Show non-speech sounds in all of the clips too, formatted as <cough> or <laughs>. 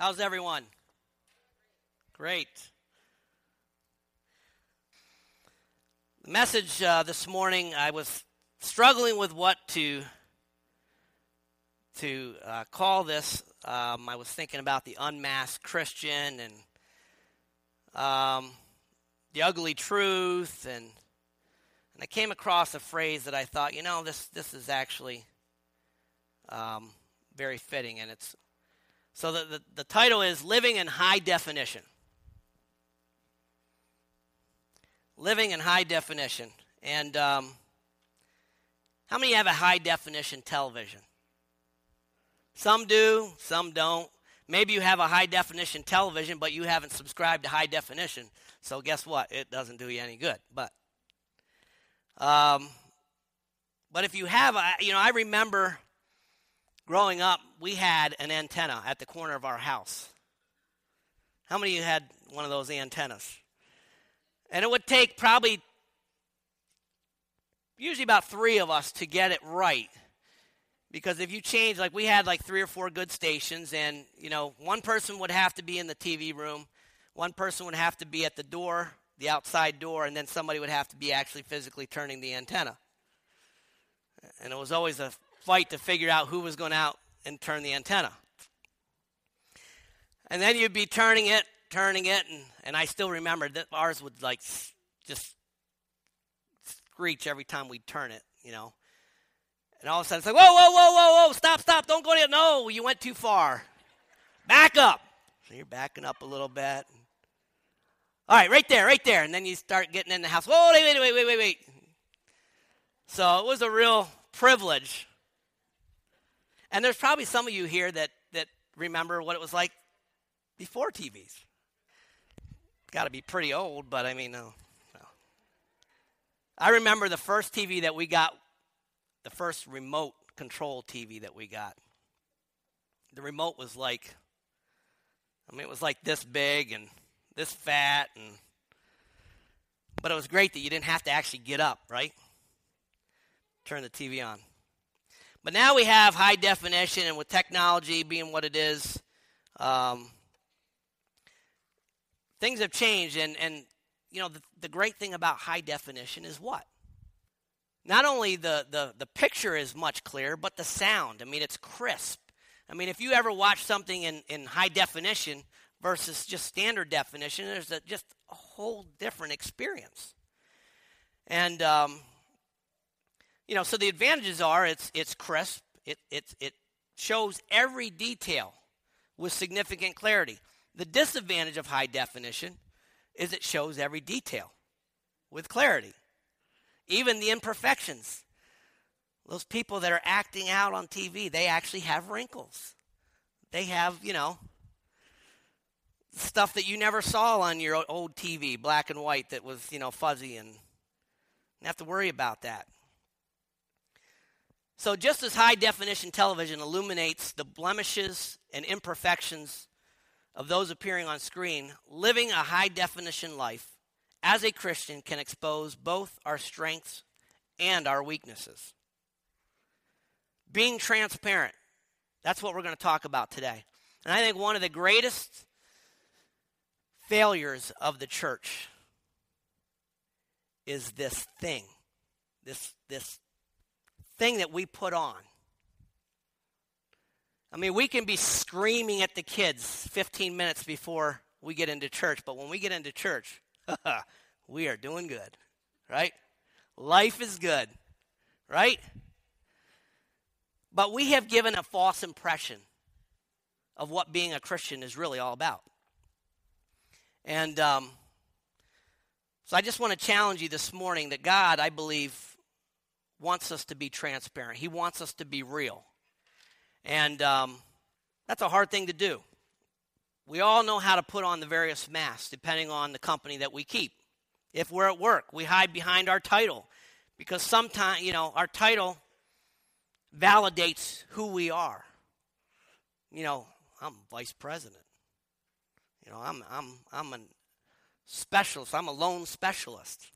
How's everyone? Great. The message uh, this morning, I was struggling with what to to uh, call this. Um, I was thinking about the unmasked Christian and um, the ugly truth, and and I came across a phrase that I thought, you know, this this is actually um, very fitting, and it's so the, the, the title is Living in High Definition. Living in High Definition. And um, how many have a high definition television? Some do, some don't. Maybe you have a high definition television, but you haven't subscribed to high definition. So guess what? It doesn't do you any good. But, um, but if you have, a, you know, I remember growing up, we had an antenna at the corner of our house. How many of you had one of those antennas? And it would take probably, usually about three of us to get it right. Because if you change, like we had like three or four good stations, and, you know, one person would have to be in the TV room, one person would have to be at the door, the outside door, and then somebody would have to be actually physically turning the antenna. And it was always a fight to figure out who was going out and turn the antenna. And then you'd be turning it, turning it, and, and I still remember that ours would like just screech every time we'd turn it, you know. And all of a sudden it's like, whoa, whoa, whoa, whoa, whoa, stop, stop, don't go there. No, you went too far. Back up. So you're backing up a little bit. All right, right there, right there. And then you start getting in the house. Whoa, wait, wait, wait, wait, wait, wait. So it was a real privilege and there's probably some of you here that, that remember what it was like before TVs. Got to be pretty old, but I mean, no, no. I remember the first TV that we got, the first remote control TV that we got. The remote was like, I mean, it was like this big and this fat, and but it was great that you didn't have to actually get up, right? Turn the TV on. But now we have high definition, and with technology being what it is, um, things have changed. And, and you know, the, the great thing about high definition is what? Not only the, the, the picture is much clearer, but the sound. I mean, it's crisp. I mean, if you ever watch something in, in high definition versus just standard definition, there's a, just a whole different experience. And um, you know, so the advantages are it's it's crisp, it it it shows every detail with significant clarity. The disadvantage of high definition is it shows every detail with clarity. Even the imperfections. Those people that are acting out on TV, they actually have wrinkles. They have, you know, stuff that you never saw on your old TV, black and white, that was, you know, fuzzy and you have to worry about that. So, just as high definition television illuminates the blemishes and imperfections of those appearing on screen, living a high definition life as a Christian can expose both our strengths and our weaknesses. Being transparent, that's what we're going to talk about today. And I think one of the greatest failures of the church is this thing, this, this thing that we put on. I mean, we can be screaming at the kids 15 minutes before we get into church, but when we get into church, <laughs> we are doing good, right? Life is good, right? But we have given a false impression of what being a Christian is really all about. And um, so I just want to challenge you this morning that God, I believe, wants us to be transparent. He wants us to be real. And um, that's a hard thing to do. We all know how to put on the various masks depending on the company that we keep. If we're at work, we hide behind our title because sometimes, you know, our title validates who we are. You know, I'm vice president. You know, I'm I'm I'm a specialist. I'm a loan specialist.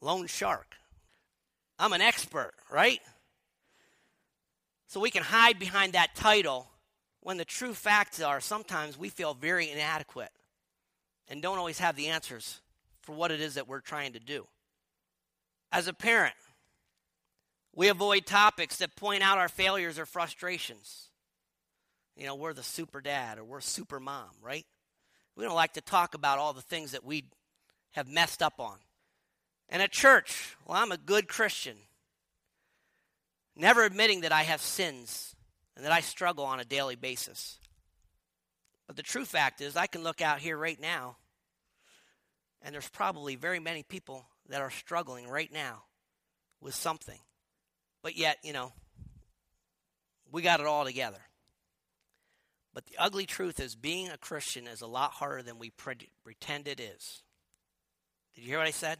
Loan shark. I'm an expert, right? So we can hide behind that title when the true facts are sometimes we feel very inadequate and don't always have the answers for what it is that we're trying to do. As a parent, we avoid topics that point out our failures or frustrations. You know, we're the super dad or we're super mom, right? We don't like to talk about all the things that we have messed up on. And a church, well, I'm a good Christian, never admitting that I have sins and that I struggle on a daily basis. But the true fact is, I can look out here right now, and there's probably very many people that are struggling right now with something. But yet, you know, we got it all together. But the ugly truth is, being a Christian is a lot harder than we pre- pretend it is. Did you hear what I said?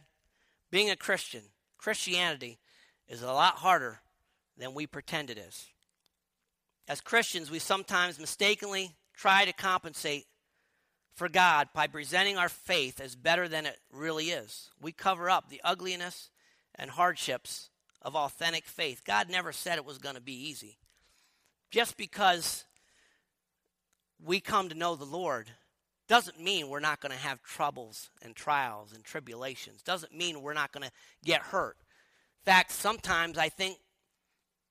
Being a Christian, Christianity, is a lot harder than we pretend it is. As Christians, we sometimes mistakenly try to compensate for God by presenting our faith as better than it really is. We cover up the ugliness and hardships of authentic faith. God never said it was going to be easy. Just because we come to know the Lord doesn't mean we're not going to have troubles and trials and tribulations. Doesn't mean we're not going to get hurt. In fact, sometimes I think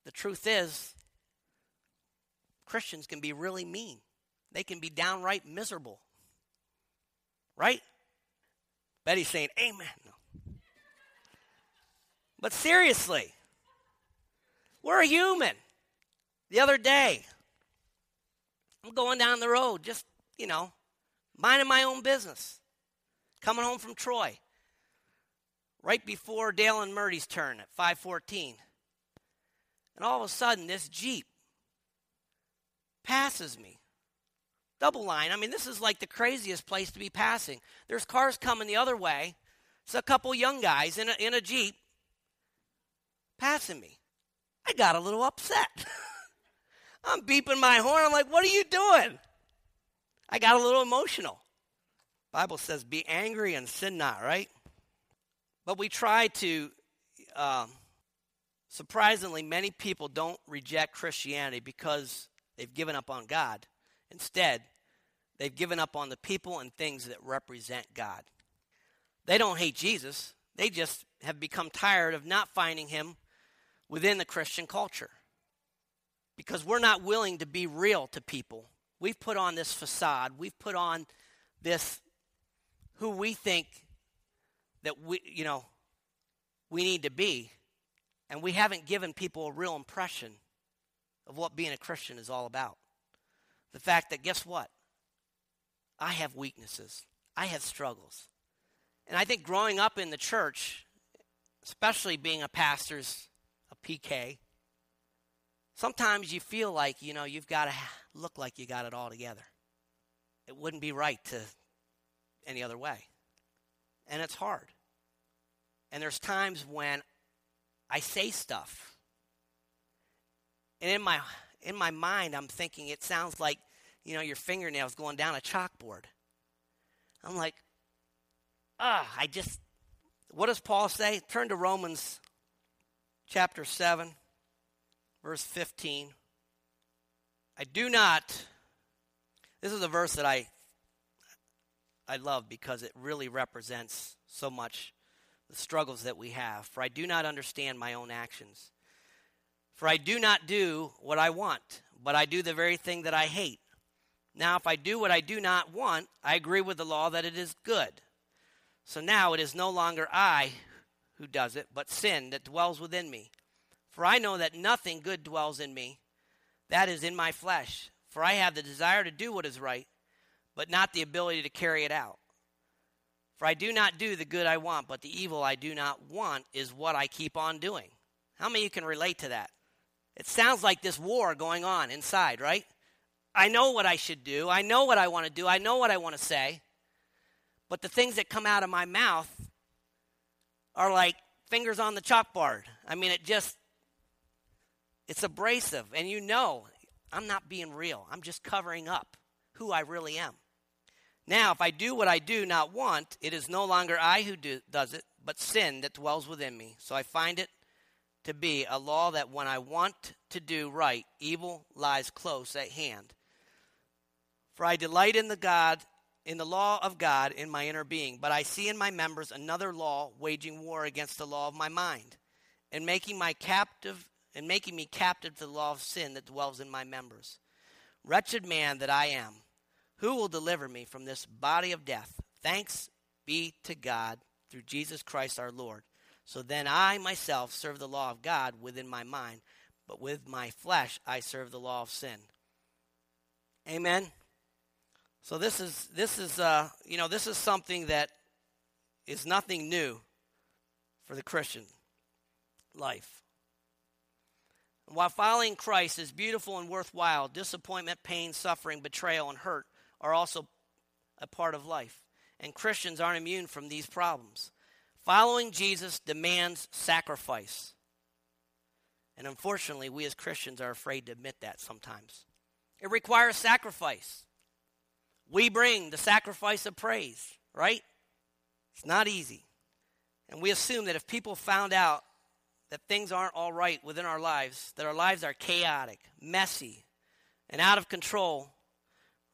the truth is Christians can be really mean. They can be downright miserable. Right? Betty's saying, Amen. No. But seriously, we're human. The other day, I'm going down the road, just, you know, minding my own business, coming home from Troy, right before Dale and Murdy's turn at 514. And all of a sudden, this Jeep passes me. Double line. I mean, this is like the craziest place to be passing. There's cars coming the other way. It's a couple young guys in a, in a Jeep passing me. I got a little upset. <laughs> I'm beeping my horn. I'm like, what are you doing? I got a little emotional. Bible says, be angry and sin not, right? But we try to, um, surprisingly, many people don't reject Christianity because they've given up on God. Instead, they've given up on the people and things that represent God. They don't hate Jesus, they just have become tired of not finding him within the Christian culture because we're not willing to be real to people. We've put on this facade, we've put on this who we think that we, you know, we need to be, and we haven't given people a real impression of what being a Christian is all about. The fact that, guess what? I have weaknesses, I have struggles. And I think growing up in the church, especially being a pastor's a PK, sometimes you feel like, you know, you've got to look like you got it all together. It wouldn't be right to any other way. And it's hard. And there's times when I say stuff. And in my in my mind I'm thinking it sounds like, you know, your fingernails going down a chalkboard. I'm like, ah, I just what does Paul say? Turn to Romans chapter 7 verse 15. I do not, this is a verse that I, I love because it really represents so much the struggles that we have. For I do not understand my own actions. For I do not do what I want, but I do the very thing that I hate. Now, if I do what I do not want, I agree with the law that it is good. So now it is no longer I who does it, but sin that dwells within me. For I know that nothing good dwells in me, that is in my flesh. For I have the desire to do what is right, but not the ability to carry it out. For I do not do the good I want, but the evil I do not want is what I keep on doing. How many of you can relate to that? It sounds like this war going on inside, right? I know what I should do. I know what I want to do. I know what I want to say. But the things that come out of my mouth are like fingers on the chalkboard. I mean, it just it's abrasive, and you know I'm not being real. I'm just covering up who I really am. Now, if I do what I do not want, it is no longer I who do, does it, but sin that dwells within me. So I find it to be a law that when I want to do right, evil lies close at hand. For I delight in the God in the law of God in my inner being, but I see in my members another law waging war against the law of my mind, and making my captive and making me captive to the law of sin that dwells in my members. Wretched man that I am, who will deliver me from this body of death? Thanks be to God through Jesus Christ our Lord. So then I myself serve the law of God within my mind, but with my flesh I serve the law of sin. Amen. So this is this is uh, you know this is something that is nothing new for the Christian life. While following Christ is beautiful and worthwhile, disappointment, pain, suffering, betrayal, and hurt are also a part of life. And Christians aren't immune from these problems. Following Jesus demands sacrifice. And unfortunately, we as Christians are afraid to admit that sometimes. It requires sacrifice. We bring the sacrifice of praise, right? It's not easy. And we assume that if people found out that things aren't all right within our lives, that our lives are chaotic, messy, and out of control,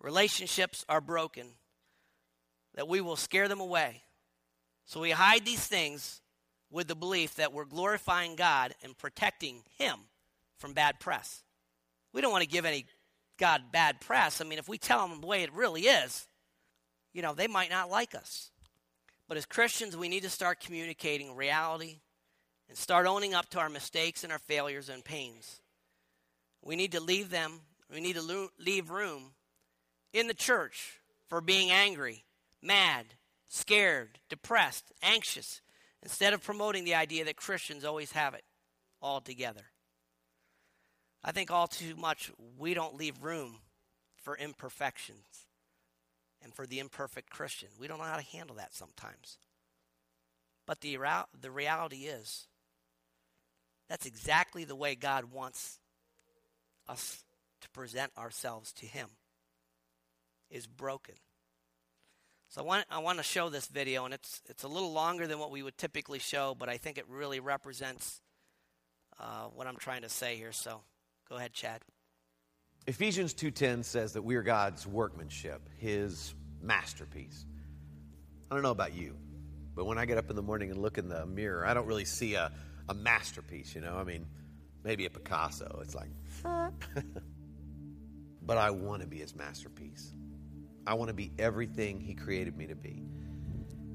relationships are broken, that we will scare them away. So we hide these things with the belief that we're glorifying God and protecting Him from bad press. We don't want to give any God bad press. I mean, if we tell them the way it really is, you know, they might not like us. But as Christians, we need to start communicating reality and start owning up to our mistakes and our failures and pains. We need to leave them, we need to leave room in the church for being angry, mad, scared, depressed, anxious, instead of promoting the idea that Christians always have it all together. I think all too much we don't leave room for imperfections and for the imperfect Christian. We don't know how to handle that sometimes. But the, the reality is, that's exactly the way God wants us to present ourselves to Him, is broken. So I want, I want to show this video, and it's, it's a little longer than what we would typically show, but I think it really represents uh, what I'm trying to say here. So Go ahead, Chad. Ephesians 2:10 says that we are God's workmanship, his masterpiece. I don't know about you, but when I get up in the morning and look in the mirror, I don't really see a, a masterpiece, you know? I mean, maybe a Picasso. It's like <laughs> But I want to be his masterpiece. I want to be everything he created me to be.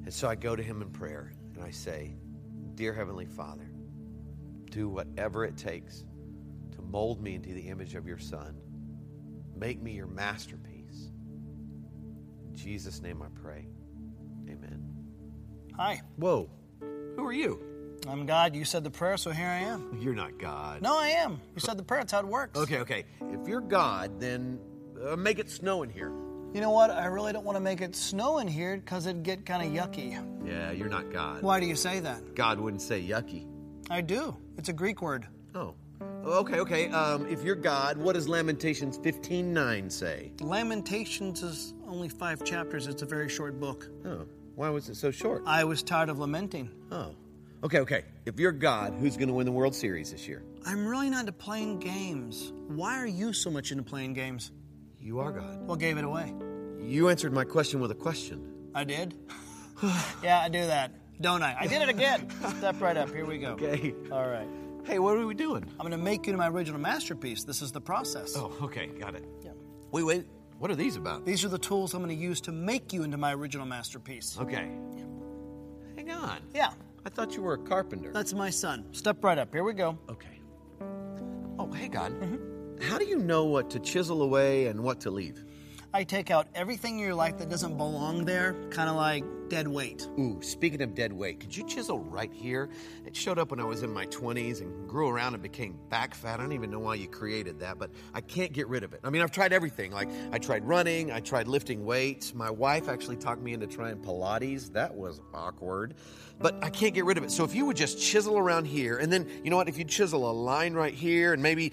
And so I go to him in prayer and I say, "Dear heavenly Father, do whatever it takes to Mold me into the image of your Son. Make me your masterpiece. In Jesus' name I pray. Amen. Hi. Whoa. Who are you? I'm God. You said the prayer, so here I am. You're not God. No, I am. You said the prayer. That's how it works. Okay, okay. If you're God, then uh, make it snow in here. You know what? I really don't want to make it snow in here because it'd get kind of yucky. Yeah, you're not God. Why do you say that? God wouldn't say yucky. I do. It's a Greek word. Oh. Okay, okay. Um, if you're God, what does Lamentations 15:9 say? Lamentations is only five chapters. It's a very short book. Oh, why was it so short? I was tired of lamenting. Oh, okay, okay. If you're God, who's going to win the World Series this year? I'm really not into playing games. Why are you so much into playing games? You are God. What gave it away? You answered my question with a question. I did. <sighs> yeah, I do that, don't I? I did it again. Step right up. Here we go. Okay. All right. Hey, what are we doing? I'm going to make you my original masterpiece. This is the process. Oh, okay, got it. Yeah. Wait, wait. What are these about? These are the tools I'm going to use to make you into my original masterpiece. Okay. Hang on. Yeah. I thought you were a carpenter. That's my son. Step right up. Here we go. Okay. Oh, hey, God. Mm-hmm. How do you know what to chisel away and what to leave? I take out everything in your life that doesn't belong there, kind of like dead weight. Ooh, speaking of dead weight, could you chisel right here? It showed up when I was in my 20s and grew around and became back fat. I don't even know why you created that, but I can't get rid of it. I mean, I've tried everything. Like, I tried running, I tried lifting weights. My wife actually talked me into trying Pilates. That was awkward, but I can't get rid of it. So if you would just chisel around here, and then, you know what, if you chisel a line right here and maybe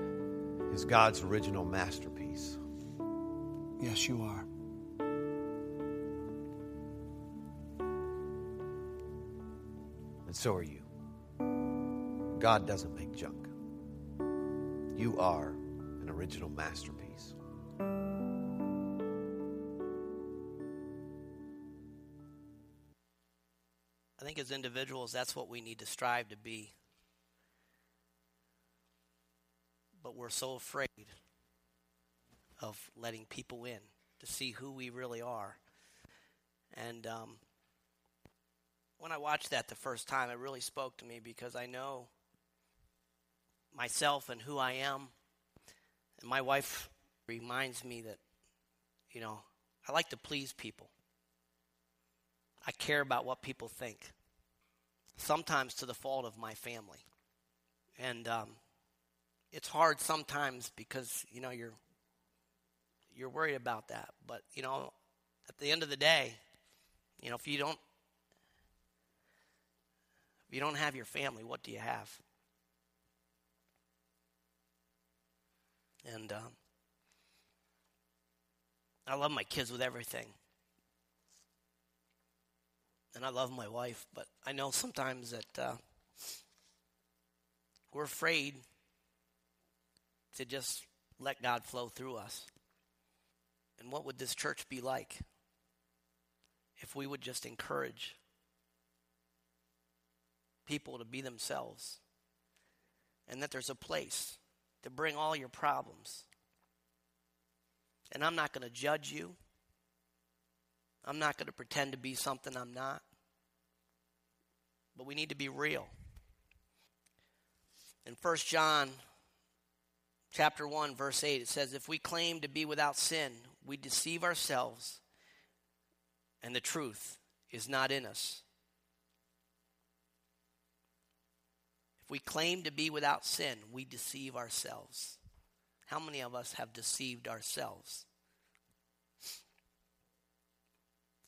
is God's original masterpiece. Yes, you are. And so are you. God doesn't make junk. You are an original masterpiece. I think as individuals, that's what we need to strive to be. But we're so afraid of letting people in to see who we really are. And um, when I watched that the first time, it really spoke to me because I know myself and who I am. And my wife reminds me that, you know, I like to please people. I care about what people think, sometimes to the fault of my family. And um, it's hard sometimes because you know you're you're worried about that. But you know, at the end of the day, you know, if you don't if you don't have your family, what do you have? And um, I love my kids with everything and I love my wife, but I know sometimes that uh, we're afraid to just let God flow through us. And what would this church be like if we would just encourage people to be themselves and that there's a place to bring all your problems? And I'm not going to judge you. I'm not going to pretend to be something I'm not. But we need to be real. In 1 John chapter 1 verse 8 it says if we claim to be without sin, we deceive ourselves and the truth is not in us. If we claim to be without sin, we deceive ourselves. How many of us have deceived ourselves?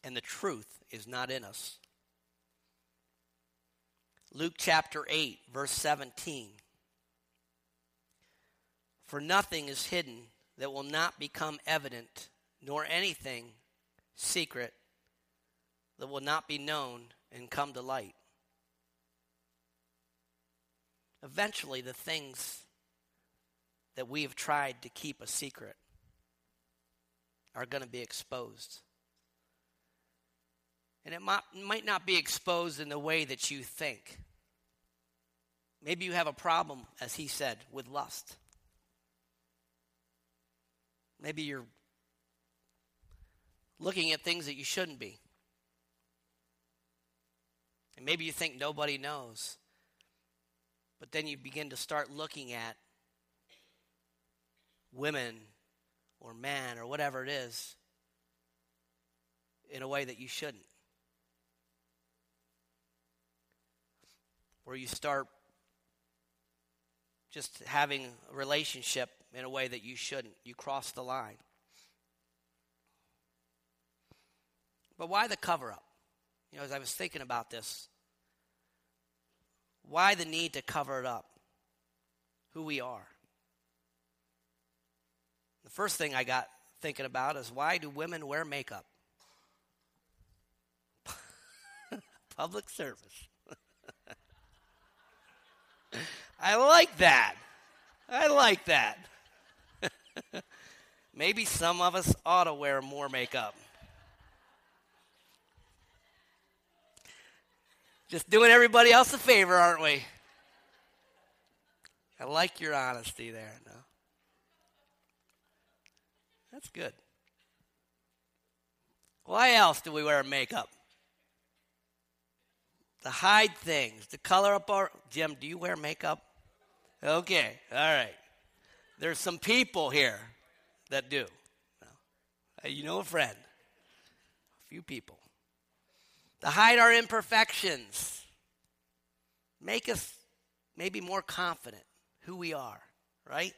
And the truth is not in us. Luke chapter 8, verse 17. For nothing is hidden that will not become evident, nor anything secret that will not be known and come to light. Eventually, the things that we have tried to keep a secret are going to be exposed. And it might, not be exposed in the way that you think. Maybe you have a problem, as he said, with lust. Maybe you're looking at things that you shouldn't be. And maybe you think nobody knows. But then you begin to start looking at women or men or whatever it is in a way that you shouldn't. Where you start just having a relationship in a way that you shouldn't. You cross the line. But why the cover up? You know, as I was thinking about this, why the need to cover it up? Who we are. The first thing I got thinking about is why do women wear makeup? <laughs> Public service. <laughs> I like that. I like that. <laughs> Maybe some of us ought to wear more makeup. Just doing everybody else a favor, aren't we? I like your honesty there. No. That's good. Why else do we wear makeup? To hide things, to color up our. Jim, do you wear makeup? Okay, all right. There's some people here that do. You know a friend, a few people. To hide our imperfections, make us maybe more confident who we are, right?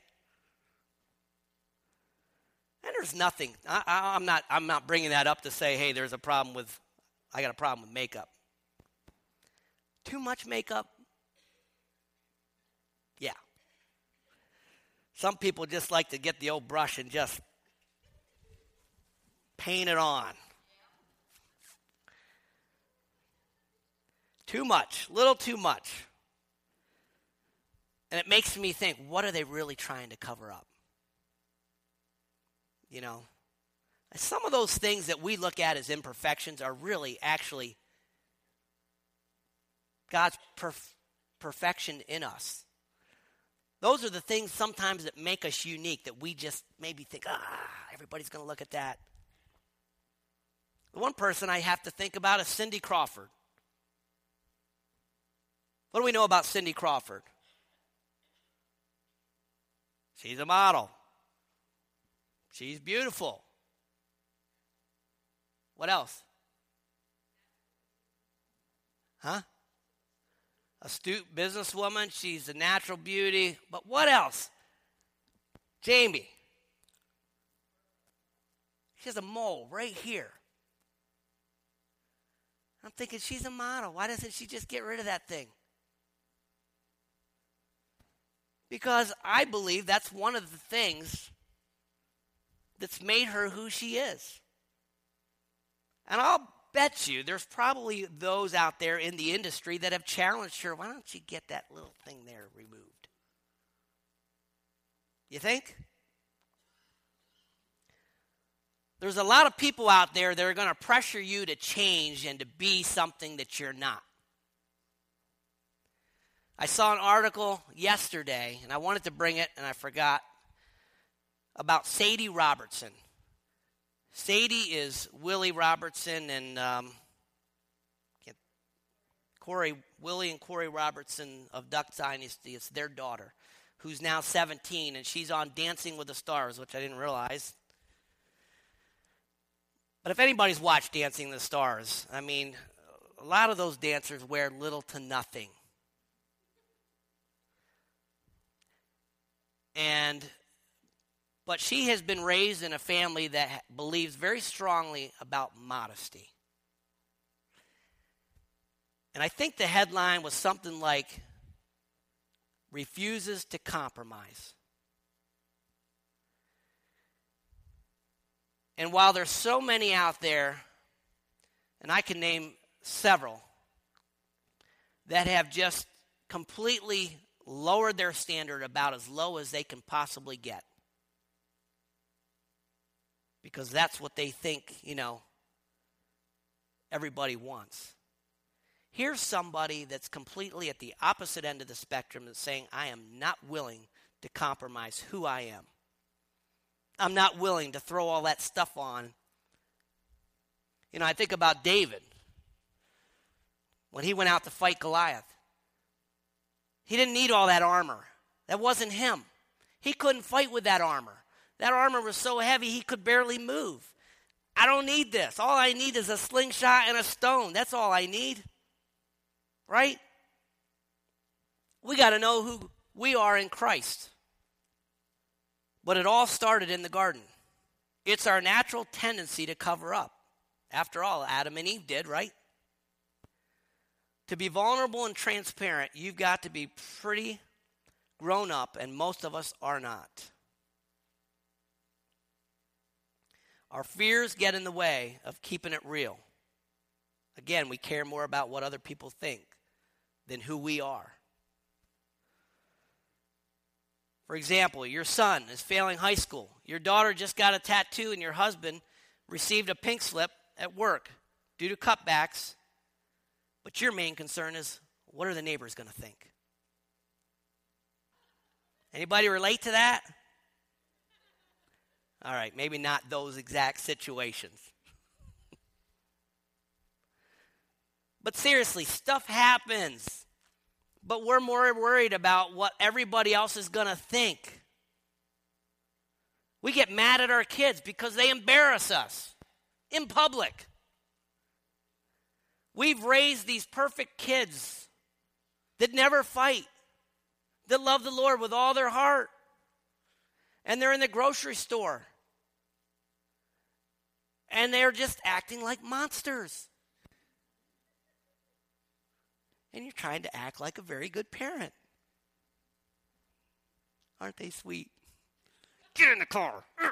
And there's nothing. I, am not. I'm not bringing that up to say, hey, there's a problem with. I got a problem with makeup. Too much makeup. Yeah, some people just like to get the old brush and just paint it on. Too much, little too much. And it makes me think, what are they really trying to cover up? You know, some of those things that we look at as imperfections are really actually God's perf- perfection in us. Those are the things sometimes that make us unique that we just maybe think, ah, everybody's going to look at that. The one person I have to think about is Cindy Crawford. What do we know about Cindy Crawford? She's a model. She's beautiful. What else? Huh? Astute businesswoman. She's a natural beauty. But what else? Jamie. She has a mole right here. I'm thinking she's a model. Why doesn't she just get rid of that thing? Because I believe that's one of the things that's made her who she is. And I'll bet you there's probably those out there in the industry that have challenged her. Why don't you get that little thing there removed? You think? there's a lot of people out there that are going to pressure you to change and to be something that you're not. I saw an article yesterday, and I wanted to bring it, and I forgot, about Sadie Robertson. Sadie is Willie Robertson and um, Korie, Willie and Korie Robertson of Duck Dynasty. It's their daughter, who's now 17, and she's on Dancing with the Stars, which I didn't realize. But if anybody's watched Dancing with the Stars, I mean, a lot of those dancers wear little to nothing. And but she has been raised in a family that believes very strongly about modesty. And I think the headline was something like refuses to compromise. And while there's so many out there, and I can name several, that have just completely lowered their standard about as low as they can possibly get. Because that's what they think, you know, everybody wants. Here's somebody that's completely at the opposite end of the spectrum that's saying, I am not willing to compromise who I am. I'm not willing to throw all that stuff on. You know, I think about David when he went out to fight Goliath. He didn't need all that armor. That wasn't him. He couldn't fight with that armor. That armor was so heavy he could barely move. I don't need this. All I need is a slingshot and a stone. That's all I need. Right? We got to know who we are in Christ. But it all started in the garden. It's our natural tendency to cover up. After all, Adam and Eve did, right? To be vulnerable and transparent, you've got to be pretty grown up, and most of us are not. Our fears get in the way of keeping it real. Again, we care more about what other people think than who we are. For example, your son is failing high school. Your daughter just got a tattoo, and your husband received a pink slip at work due to cutbacks but your main concern is what are the neighbors going to think? Anybody relate to that? All right, maybe not those exact situations. <laughs> but seriously, stuff happens. But we're more worried about what everybody else is going to think. We get mad at our kids because they embarrass us in public. We've raised these perfect kids that never fight, that love the Lord with all their heart. And they're in the grocery store. And they're just acting like monsters. And you're trying to act like a very good parent. Aren't they sweet? Get in the car. <laughs>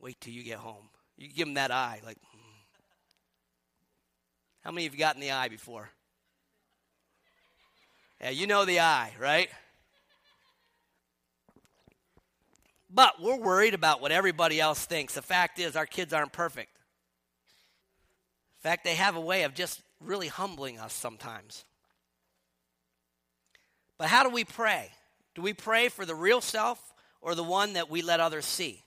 Wait till you get home. You give them that eye, like, hmm. how many you gotten the eye before? Yeah, you know the eye, right? But we're worried about what everybody else thinks. The fact is, our kids aren't perfect. In fact, they have a way of just really humbling us sometimes. But how do we pray? Do we pray for the real self or the one that we let others see?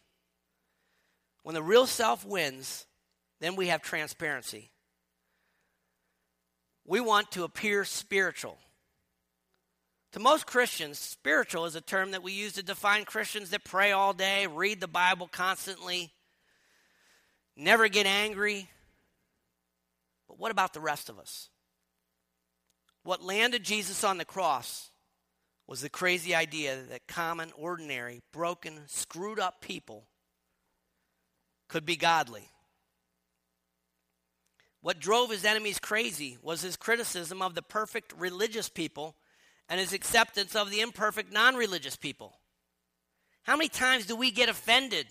When the real self wins, then we have transparency. We want to appear spiritual. To most Christians, spiritual is a term that we use to define Christians that pray all day, read the Bible constantly, never get angry. But what about the rest of us? What landed Jesus on the cross was the crazy idea that common, ordinary, broken, screwed up people could be godly. What drove his enemies crazy was his criticism of the perfect religious people and his acceptance of the imperfect non religious people. How many times do we get offended?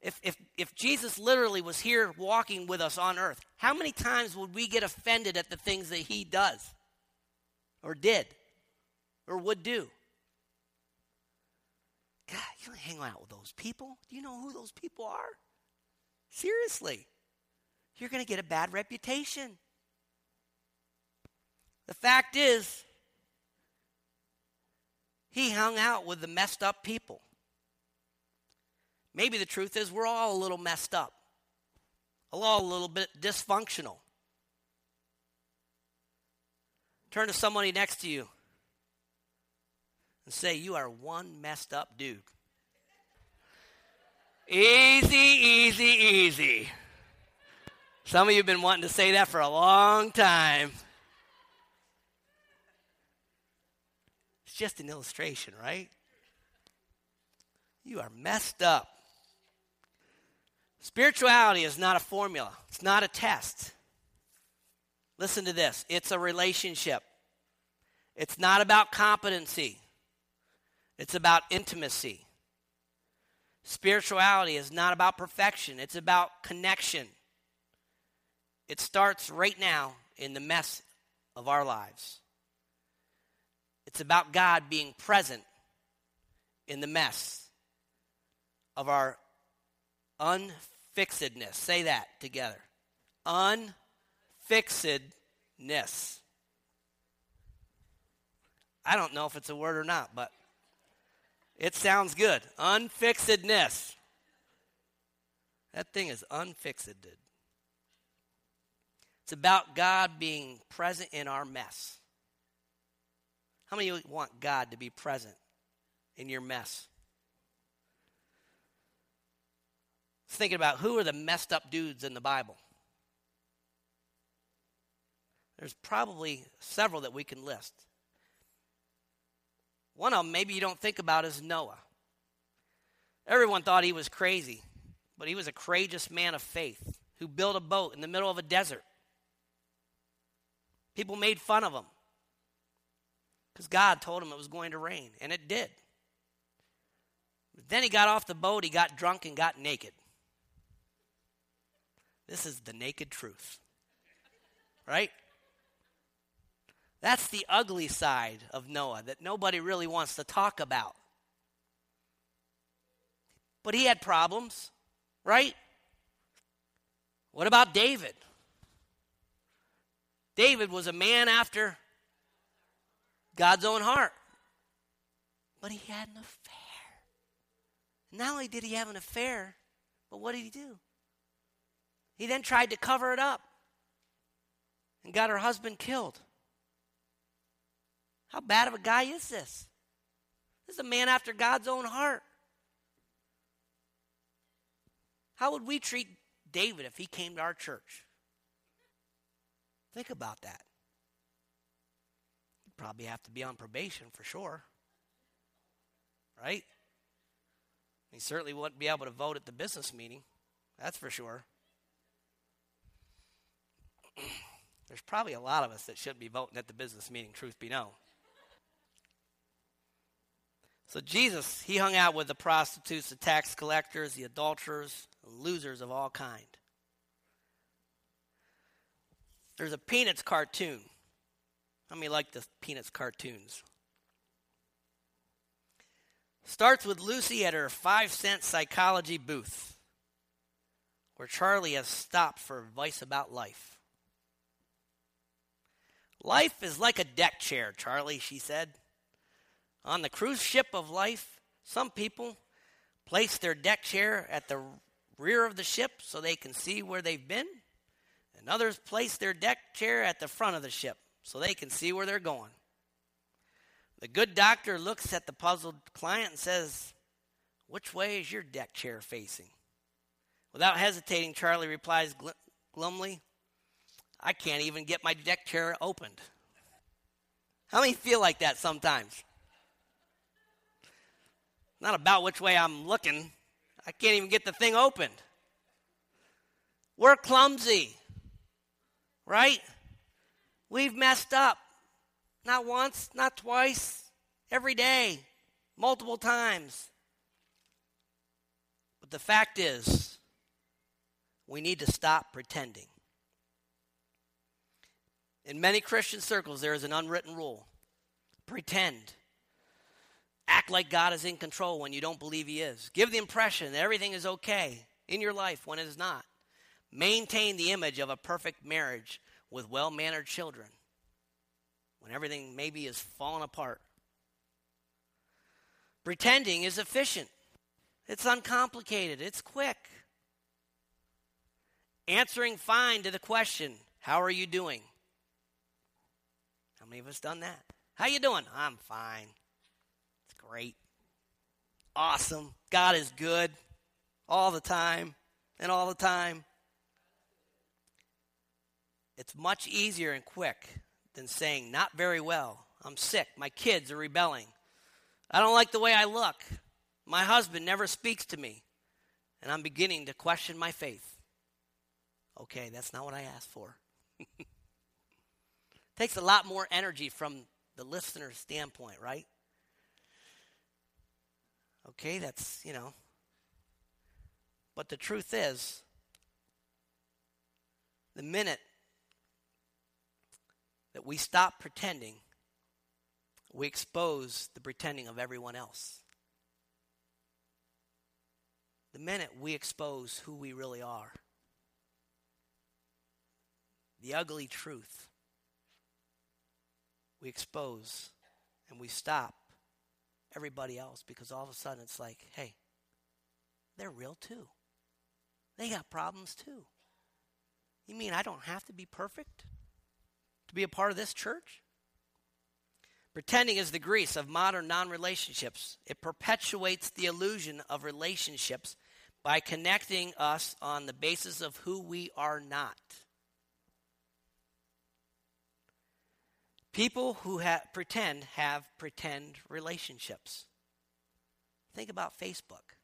If, if, if Jesus literally was here walking with us on earth, how many times would we get offended at the things that he does or did or would do? God, you don't hang out with those people. Do you know who those people are? Seriously. You're going to get a bad reputation. The fact is, he hung out with the messed up people. Maybe the truth is we're all a little messed up, all a little bit dysfunctional. Turn to somebody next to you and say, You are one messed up dude. Easy, easy, easy. Some of you have been wanting to say that for a long time. Just an illustration, right? You are messed up. Spirituality is not a formula, it's not a test. Listen to this it's a relationship. It's not about competency, it's about intimacy. Spirituality is not about perfection, it's about connection. It starts right now in the mess of our lives. It's about God being present in the mess of our unfixedness. Say that together. Unfixedness. I don't know if it's a word or not, but it sounds good. Unfixedness. That thing is unfixed. It's about God being present in our mess. How many of you want God to be present in your mess? Thinking about who are the messed up dudes in the Bible. There's probably several that we can list. One of them, maybe you don't think about, is Noah. Everyone thought he was crazy, but he was a courageous man of faith who built a boat in the middle of a desert. People made fun of him because God told him it was going to rain, and it did. But then he got off the boat, he got drunk, and got naked. This is the naked truth, right? That's the ugly side of Noah that nobody really wants to talk about. But he had problems, right? What about David? David was a man after God's own heart. But he had an affair. Not only did he have an affair, but what did he do? He then tried to cover it up and got her husband killed. How bad of a guy is this? This is a man after God's own heart. How would we treat David if he came to our church? Think about that. Probably have to be on probation for sure. Right? He certainly wouldn't be able to vote at the business meeting. That's for sure. <clears throat> There's probably a lot of us that shouldn't be voting at the business meeting, truth be known. So Jesus, he hung out with the prostitutes, the tax collectors, the adulterers, losers of all kind. There's a Peanuts cartoon. How many like the Peanuts cartoons? Starts with Lucy at her five cent psychology booth, where Charlie has stopped for advice about life. Life is like a deck chair, Charlie, she said. On the cruise ship of life, some people place their deck chair at the rear of the ship so they can see where they've been and others place their deck chair at the front of the ship so they can see where they're going. The good doctor looks at the puzzled client and says, Which way is your deck chair facing? Without hesitating, Charlie replies gl- glumly, I can't even get my deck chair opened. How many feel like that sometimes? Not about which way I'm looking. I can't even get the thing opened. We're clumsy right? We've messed up. Not once, not twice, every day, multiple times. But the fact is, we need to stop pretending. In many Christian circles, there is an unwritten rule pretend. Act like God is in control when you don't believe He is. Give the impression that everything is okay in your life when it is not. Maintain the image of a perfect marriage with well mannered children when everything maybe is falling apart. Pretending is efficient, it's uncomplicated, it's quick. Answering fine to the question, how are you doing? How many of us done that? How you doing? I'm fine. It's great. Awesome. God is good all the time and all the time. It's much easier and quick than saying, Not very well. I'm sick. My kids are rebelling. I don't like the way I look. My husband never speaks to me. And I'm beginning to question my faith. Okay, that's not what I asked for. <laughs> Takes a lot more energy from the listener's standpoint, right? Okay, that's, you know. But the truth is, the minute that we stop pretending, we expose the pretending of everyone else. The minute we expose who we really are, the ugly truth, we expose and we stop everybody else because all of a sudden it's like, hey, they're real too. They got problems too. You mean I don't have to be perfect to be a part of this church? Pretending is the grease of modern non relationships. It perpetuates the illusion of relationships by connecting us on the basis of who we are not. People who ha- pretend have pretend relationships. Think about Facebook.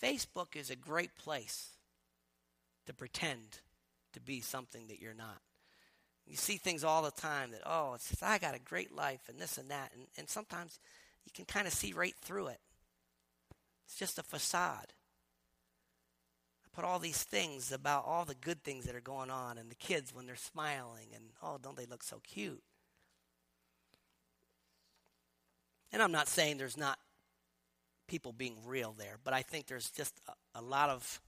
Facebook is a great place to pretend to be something that you're not. You see things all the time that, oh, it's just, I got a great life and this and that. And, and sometimes you can kind of see right through it. It's just a facade. I put all these things about all the good things that are going on and the kids when they're smiling and, oh, don't they look so cute? And I'm not saying there's not people being real there, but I think there's just a, a lot of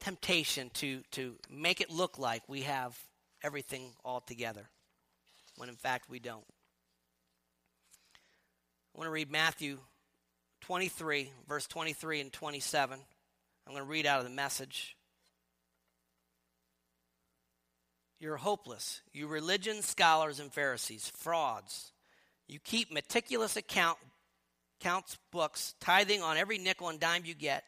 temptation to, to make it look like we have everything all together, when in fact we don't. I want to read Matthew 23, verse 23 and 27. I'm going to read out of the message. You're hopeless, you religion scholars and Pharisees, frauds. You keep meticulous account counts books, tithing on every nickel and dime you get,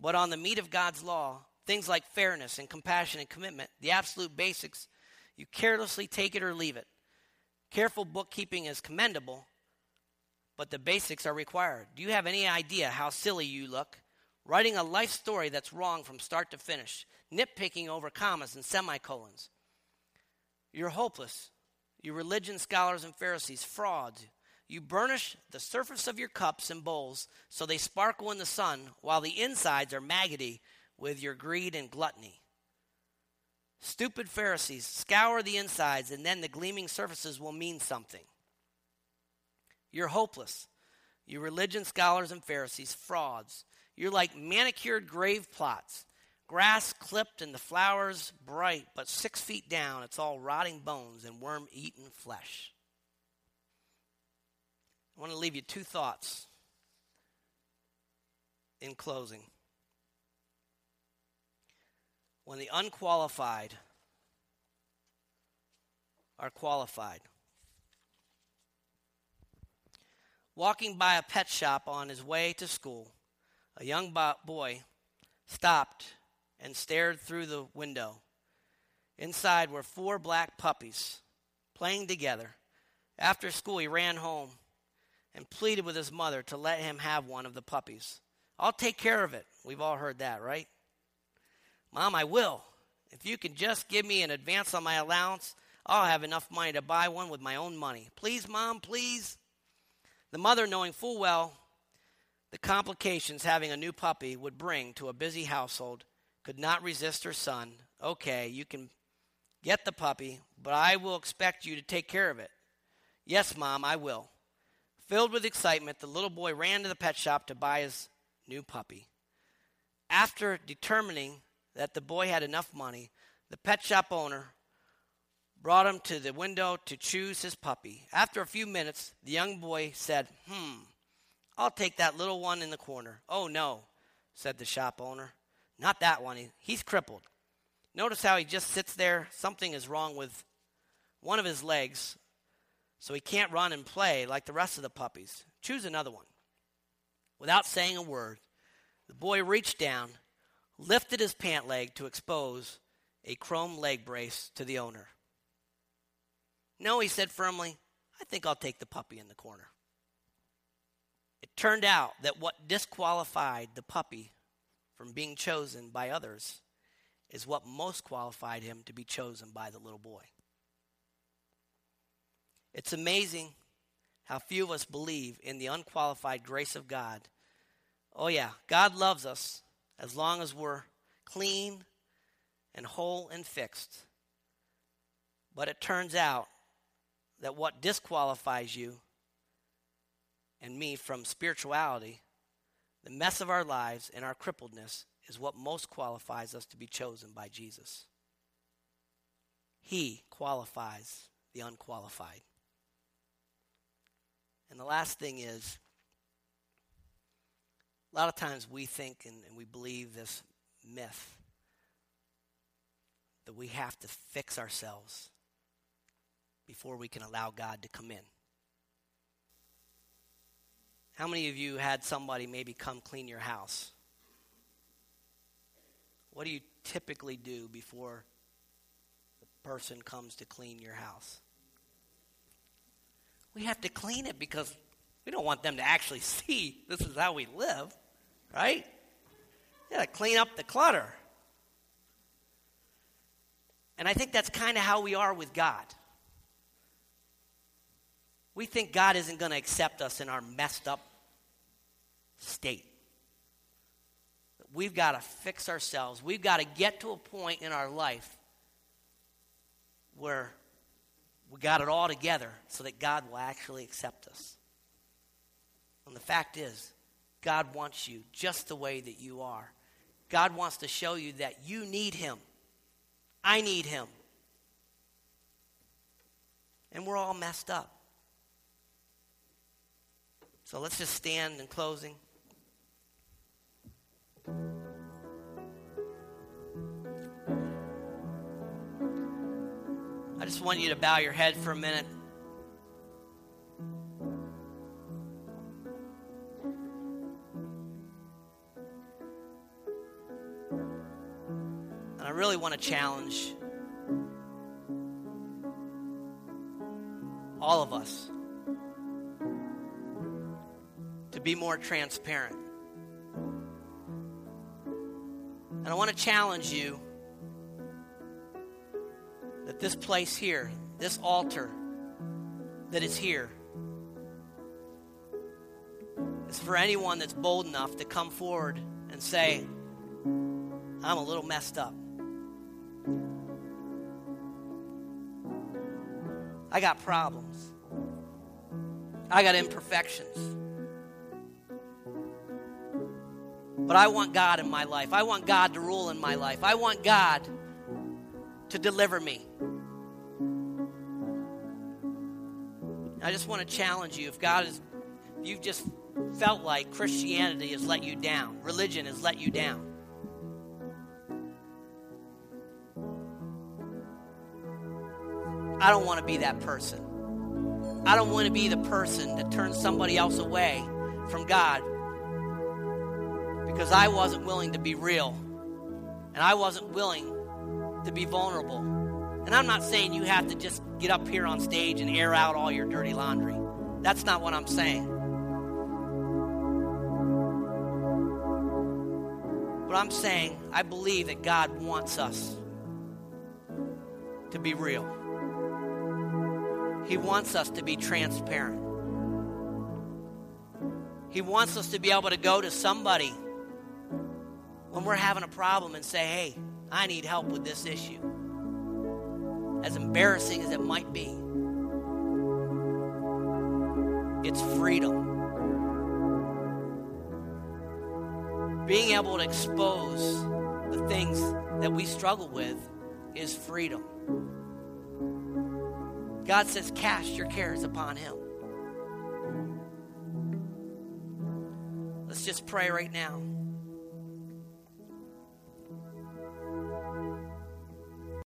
but on the meat of God's law, things like fairness and compassion and commitment, the absolute basics, you carelessly take it or leave it. Careful bookkeeping is commendable, but the basics are required. Do you have any idea how silly you look? Writing a life story that's wrong from start to finish, nitpicking over commas and semicolons. You're hopeless. You religion scholars and Pharisees, frauds. You burnish the surface of your cups and bowls so they sparkle in the sun, while the insides are maggoty with your greed and gluttony. Stupid Pharisees, scour the insides, and then the gleaming surfaces will mean something. You're hopeless. You religion scholars and Pharisees, frauds. You're like manicured grave plots, grass clipped and the flowers bright, but six feet down, it's all rotting bones and worm eaten flesh. I want to leave you two thoughts in closing. When the unqualified are qualified. Walking by a pet shop on his way to school, a young boy stopped and stared through the window. Inside were four black puppies playing together. After school, he ran home and pleaded with his mother to let him have one of the puppies. I'll take care of it. We've all heard that, right? Mom, I will. If you can just give me an advance on my allowance, I'll have enough money to buy one with my own money. Please, Mom, please. The mother, knowing full well the complications having a new puppy would bring to a busy household, could not resist her son. Okay, you can get the puppy, but I will expect you to take care of it. Yes, Mom, I will. Filled with excitement, the little boy ran to the pet shop to buy his new puppy. After determining that the boy had enough money, the pet shop owner brought him to the window to choose his puppy. After a few minutes, the young boy said, Hmm, I'll take that little one in the corner. Oh, no, said the shop owner. Not that one. He's crippled. Notice how he just sits there. Something is wrong with one of his legs, so he can't run and play like the rest of the puppies. Choose another one. Without saying a word, the boy reached down, lifted his pant leg to expose a chrome leg brace to the owner. No, he said firmly, I think I'll take the puppy in the corner. It turned out that what disqualified the puppy from being chosen by others is what most qualified him to be chosen by the little boy. It's amazing how few of us believe in the unqualified grace of God. Oh, yeah, God loves us as long as we're clean and whole and fixed. But it turns out that what disqualifies you and me from spirituality, the mess of our lives and our crippledness, is what most qualifies us to be chosen by Jesus. He qualifies the unqualified. And the last thing is, a lot of times we think and, and we believe this myth that we have to fix ourselves before we can allow God to come in. How many of you had somebody maybe come clean your house? What do you typically do before the person comes to clean your house? We have to clean it because we don't want them to actually <laughs> see this is how we live, right? You got to clean up the clutter. And I think that's kind of how we are with God we think God isn't going to accept us in our messed up state. We've got to fix ourselves. We've got to get to a point in our life where we got it all together so that God will actually accept us. And the fact is, God wants you just the way that you are. God wants to show you that you need Him. I need Him. And we're all messed up. So let's just stand in closing. I just want you to bow your head for a minute. I really want to challenge all of us to be more transparent. And I want to challenge you that this place here, this altar that is here, is for anyone that's bold enough to come forward and say, I'm a little messed up. I got problems. I got imperfections. But I want God in my life. I want God to rule in my life. I want God to deliver me. I just want to challenge you if God is, if you've just felt like Christianity has let you down, religion has let you down. I don't want to be that person. I don't want to be the person that turns somebody else away from God because I wasn't willing to be real and I wasn't willing to be vulnerable. And I'm not saying you have to just get up here on stage and air out all your dirty laundry. That's not what I'm saying. But I'm saying I believe that God wants us to be real. He wants us to be transparent. He wants us to be able to go to somebody when we're having a problem and say, hey, I need help with this issue. As embarrassing as it might be. it's freedom. Being able to expose the things that we struggle with is freedom. God says, Cast your cares upon Him. Let's just pray right now.